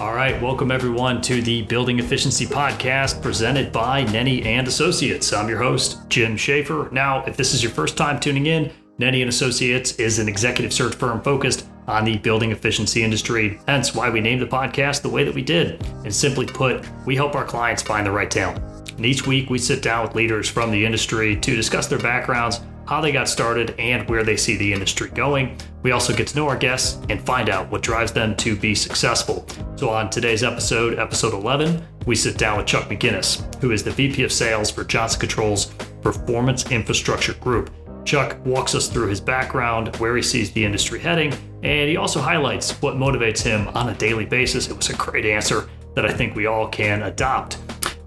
All right, welcome everyone to the Building Efficiency Podcast presented by Nenny and Associates. I'm your host, Jim Schaefer. Now, if this is your first time tuning in, Nenny and Associates is an executive search firm focused on the building efficiency industry. Hence why we named the podcast the way that we did. And simply put, we help our clients find the right talent. And each week we sit down with leaders from the industry to discuss their backgrounds, how they got started, and where they see the industry going. We also get to know our guests and find out what drives them to be successful. So, on today's episode, episode 11, we sit down with Chuck McGinnis, who is the VP of Sales for Johnson Controls Performance Infrastructure Group. Chuck walks us through his background, where he sees the industry heading, and he also highlights what motivates him on a daily basis. It was a great answer that I think we all can adopt.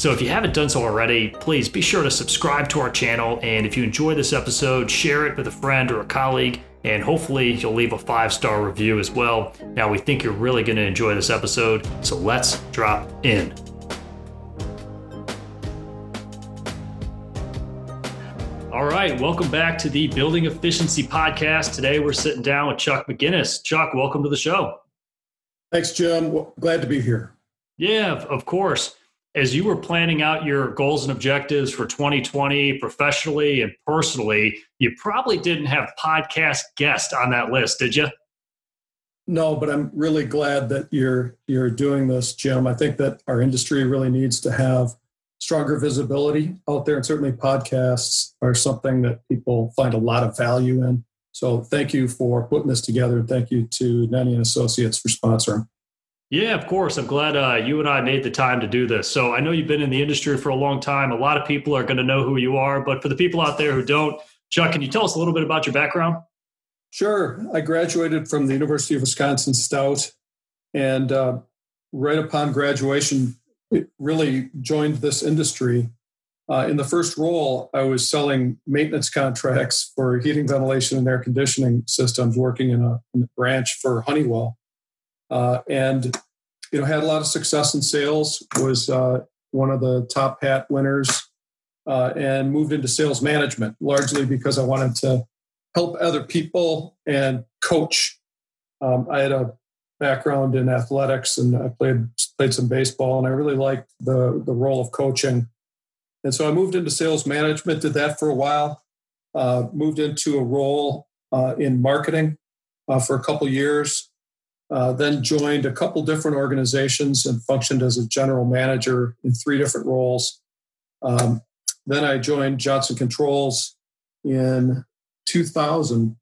So if you haven't done so already, please be sure to subscribe to our channel. And if you enjoy this episode, share it with a friend or a colleague. And hopefully, you'll leave a five star review as well. Now, we think you're really going to enjoy this episode. So let's drop in. All right, welcome back to the Building Efficiency Podcast. Today we're sitting down with Chuck McGinnis. Chuck, welcome to the show. Thanks, Jim. Glad to be here. Yeah, of course as you were planning out your goals and objectives for 2020 professionally and personally, you probably didn't have podcast guest on that list, did you? No, but I'm really glad that you're you're doing this, Jim. I think that our industry really needs to have stronger visibility out there, and certainly podcasts are something that people find a lot of value in. So, thank you for putting this together, and thank you to Nenny and Associates for sponsoring. Yeah, of course. I'm glad uh, you and I made the time to do this. So I know you've been in the industry for a long time. A lot of people are going to know who you are, but for the people out there who don't, Chuck, can you tell us a little bit about your background? Sure. I graduated from the University of Wisconsin Stout, and uh, right upon graduation, really joined this industry. Uh, in the first role, I was selling maintenance contracts for heating, ventilation, and air conditioning systems, working in a, in a branch for Honeywell and you know had a lot of success in sales. Was uh, one of the top hat winners, uh, and moved into sales management largely because I wanted to help other people and coach. Um, I had a background in athletics and I played played some baseball, and I really liked the the role of coaching. And so I moved into sales management. Did that for a while. Uh, moved into a role uh, in marketing uh, for a couple years uh, then joined a couple different organizations and functioned as a general manager in three different roles. Um, then I joined Johnson Controls in 2000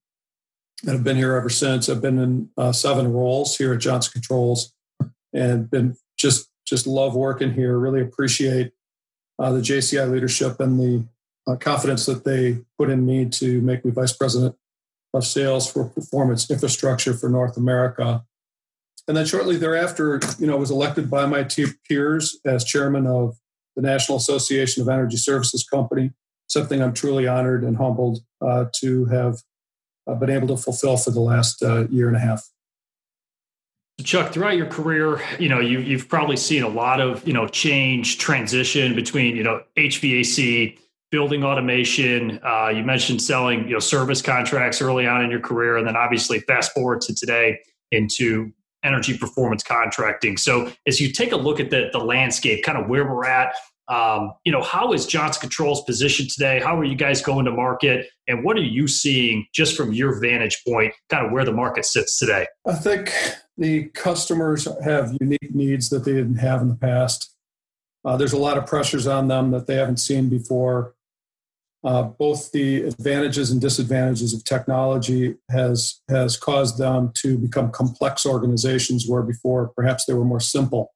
and have been here ever since. I've been in uh, seven roles here at Johnson Controls and been just just love working here. Really appreciate uh, the JCI leadership and the uh, confidence that they put in me to make me vice president of sales for performance infrastructure for North America. And then shortly thereafter, you know, was elected by my peers as chairman of the National Association of Energy Services Company, something I'm truly honored and humbled uh, to have uh, been able to fulfill for the last uh, year and a half. Chuck, throughout your career, you know, you, you've probably seen a lot of, you know, change, transition between, you know, HVAC, building automation. Uh, you mentioned selling, you know, service contracts early on in your career, and then obviously fast forward to today into energy performance contracting. So as you take a look at the, the landscape, kind of where we're at, um, you know, how is Johnson Controls positioned today? How are you guys going to market? And what are you seeing just from your vantage point, kind of where the market sits today? I think the customers have unique needs that they didn't have in the past. Uh, there's a lot of pressures on them that they haven't seen before uh, both the advantages and disadvantages of technology has has caused them to become complex organizations where before perhaps they were more simple.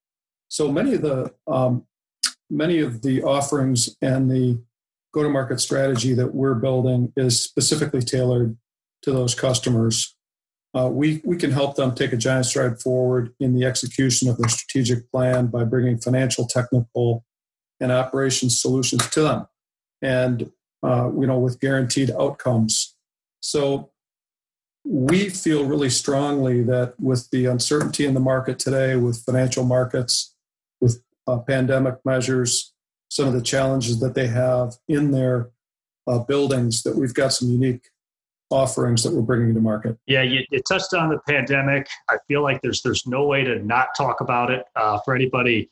So many of the um, many of the offerings and the go-to-market strategy that we're building is specifically tailored to those customers. Uh, we we can help them take a giant stride forward in the execution of their strategic plan by bringing financial, technical, and operations solutions to them. And uh, you know, with guaranteed outcomes. So we feel really strongly that with the uncertainty in the market today, with financial markets, with uh, pandemic measures, some of the challenges that they have in their uh, buildings, that we've got some unique offerings that we're bringing to market. Yeah, you, you, touched on the pandemic. I feel like there's there's no way to not talk about it uh, for anybody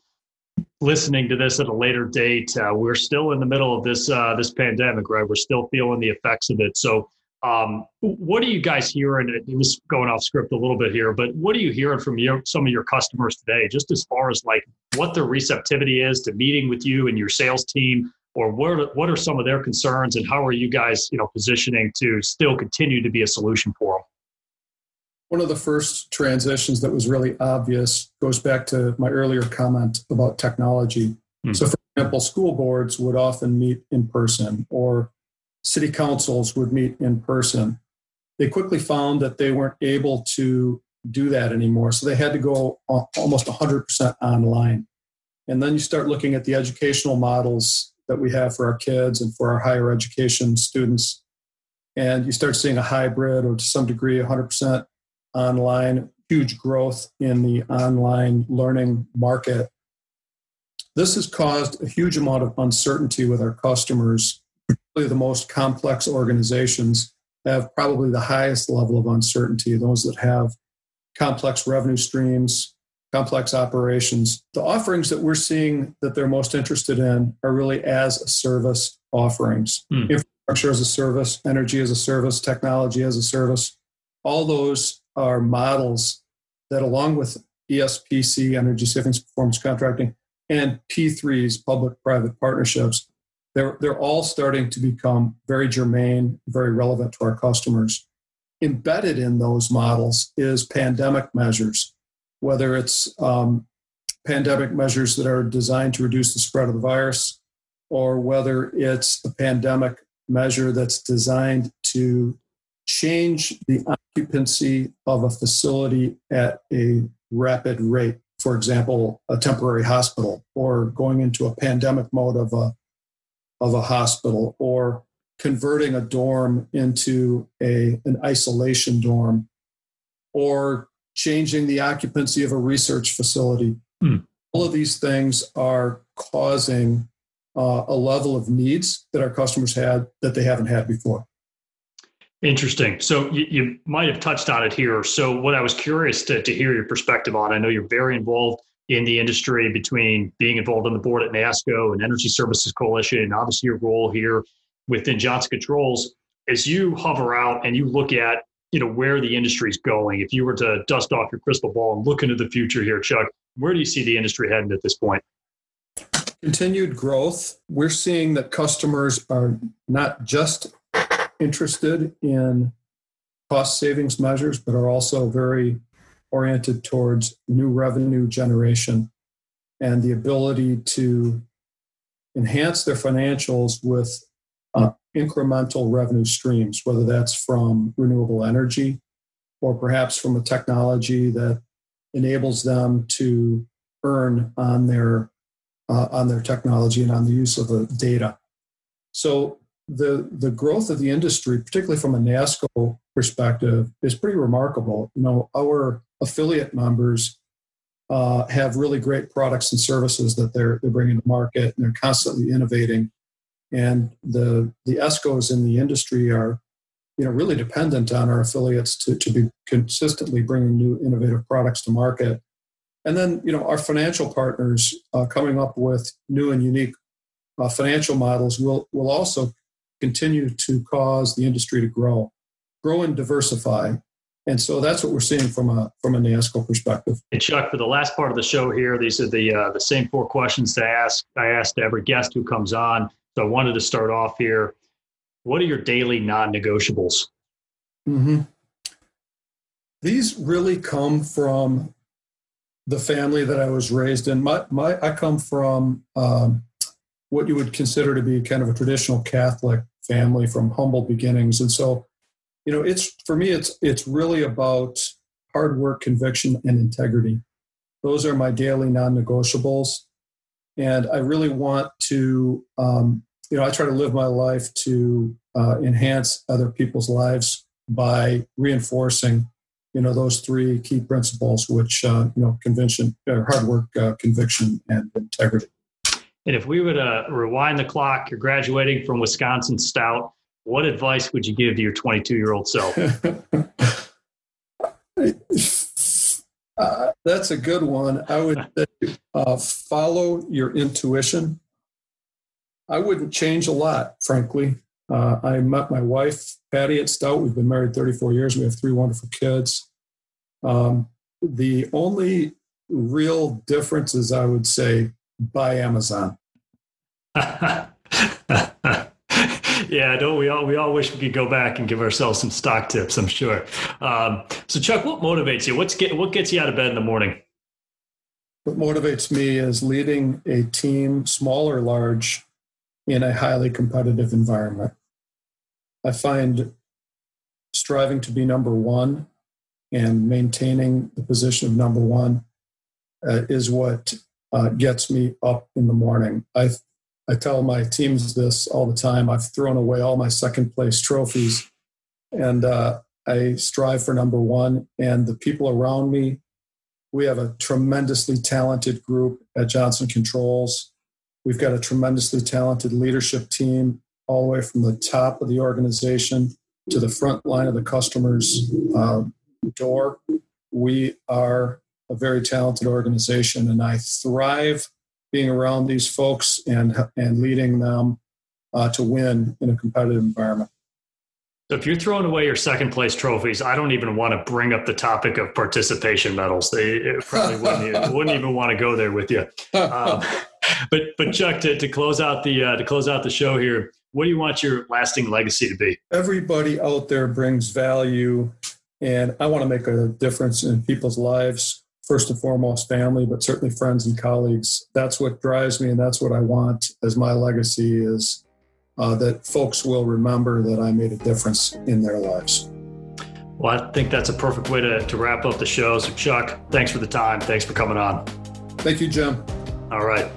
listening to this at a later date. Uh, we're still in the middle of this uh, this pandemic, right? We're still feeling the effects of it. So, um, what are you guys hearing? And this going off script a little bit here, but what are you hearing from your, some of your customers today, just as far as like what their receptivity is to meeting with you and your sales team? or what are, what are some of their concerns and how are you guys you know positioning to still continue to be a solution for them one of the first transitions that was really obvious goes back to my earlier comment about technology mm-hmm. so for example school boards would often meet in person or city councils would meet in person they quickly found that they weren't able to do that anymore so they had to go almost 100% online and then you start looking at the educational models that we have for our kids and for our higher education students. And you start seeing a hybrid or to some degree 100% online, huge growth in the online learning market. This has caused a huge amount of uncertainty with our customers. Particularly the most complex organizations have probably the highest level of uncertainty, those that have complex revenue streams, complex operations. The offerings that we're seeing that they're most interested in are really as a service offerings. Mm. Infrastructure as a service, energy as a service, technology as a service. All those are models that, along with ESPC, energy savings performance contracting, and P3s, public private partnerships, they're, they're all starting to become very germane, very relevant to our customers. Embedded in those models is pandemic measures whether it's um, pandemic measures that are designed to reduce the spread of the virus, or whether it's a pandemic measure that's designed to change the occupancy of a facility at a rapid rate. For example, a temporary hospital, or going into a pandemic mode of a of a hospital, or converting a dorm into a an isolation dorm, or changing the occupancy of a research facility. Hmm. All of these things are causing uh, a level of needs that our customers had that they haven't had before. Interesting. So you, you, might have touched on it here. So what I was curious to, to hear your perspective on, I know you're very involved in the industry between being involved on the board at NAESCO and Energy Services Coalition, and obviously your role here within Johnson Controls. As you hover out and you look at you know where the industry is going if you were to dust off your crystal ball and look into the future here chuck where do you see the industry heading at this point continued growth we're seeing that customers are not just interested in cost savings measures but are also very oriented towards new revenue generation and the ability to enhance their financials with uh, incremental revenue streams, whether that's from renewable energy or perhaps from a technology that enables them to earn on their uh, on their technology and on the use of the data. So the the growth of the industry, particularly from a NAESCO perspective, is pretty remarkable. You know, our affiliate members uh, have really great products and services that they're they're bringing to market, and they're constantly innovating and the the ESCOs in the industry are you know really dependent on our affiliates to, to be consistently bringing new innovative products to market and then you know our financial partners uh, coming up with new and unique uh, financial models will will also continue to cause the industry to grow grow and diversify and so that's what we're seeing from a from a NAESCO perspective. And Chuck, for the last part of the show here, these are the uh, the same four questions to ask. I asked every guest who comes on. So I wanted to start off here. What are your daily non negotiables? Mm-hmm. These really come from the family that I was raised in. My, my, I come from um, what you would consider to be kind of a traditional Catholic family from humble beginnings. And so, you know, it's for me, it's it's really about hard work, conviction, and integrity. Those are my daily non-negotiables and I really want to, um, you know, I try to live my life to uh, enhance other people's lives by reinforcing, you know, those three key principles, which uh, you know, convention, uh, hard work, uh, conviction, and integrity. And if we were to rewind the clock, you're graduating from Wisconsin Stout. what advice would you give to your 22 year old self? uh, that's a good one. I would say, uh, follow your intuition. I wouldn't change a lot, frankly. Uh, I met my wife, Patty, at Stout. We've been married 34 years. We have three wonderful kids. Um, the only real difference is, I would say, buy Amazon. yeah, don't we all we all wish we could go back and give ourselves some stock tips. I'm sure. Um, so, Chuck, what motivates you? What's get what gets you out of bed in the morning? What motivates me is leading a team, small or large, in a highly competitive environment. I find striving to be number one and maintaining the position of number one uh, is what uh, gets me up in the morning. I I tell my teams this all the time. I've thrown away all my second place trophies, and uh, I strive for number one. And the people around me, we have a tremendously talented group at Johnson Controls. We've got a tremendously talented leadership team, all the way from the top of the organization to the front line of the customer's uh, door. We are a very talented organization, and I thrive being around these folks and and leading them uh, to win in a competitive environment. So if you're throwing away your second place trophies, I don't even want to bring up the topic of participation medals. They probably wouldn't, even, wouldn't even want to go there with you. Um, but but Chuck, to, to close out the uh, to close out the show here, what do you want your lasting legacy to be? Everybody out there brings value, and I want to make a difference in people's lives first and foremost family, but certainly friends and colleagues. That's what drives me, and that's what I want as my legacy is uh, that folks will remember that I made a difference in their lives. Well, I think that's a perfect way to, to wrap up the show. So, Chuck, thanks for the time. Thanks for coming on. Thank you, Jim. All right.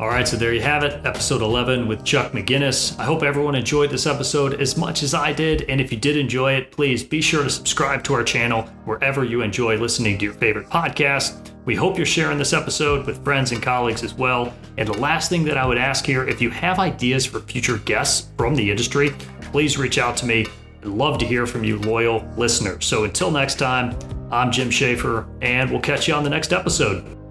All right, so there you have it, episode 11 with Chuck McGinnis. I hope everyone enjoyed this episode as much as I did. And if you did enjoy it, please be sure to subscribe to our channel wherever you enjoy listening to your favorite podcast. We hope you're sharing this episode with friends and colleagues as well. And the last thing that I would ask here if you have ideas for future guests from the industry, please reach out to me. I'd love to hear from you, loyal listeners. So until next time, I'm Jim Schaefer, and we'll catch you on the next episode.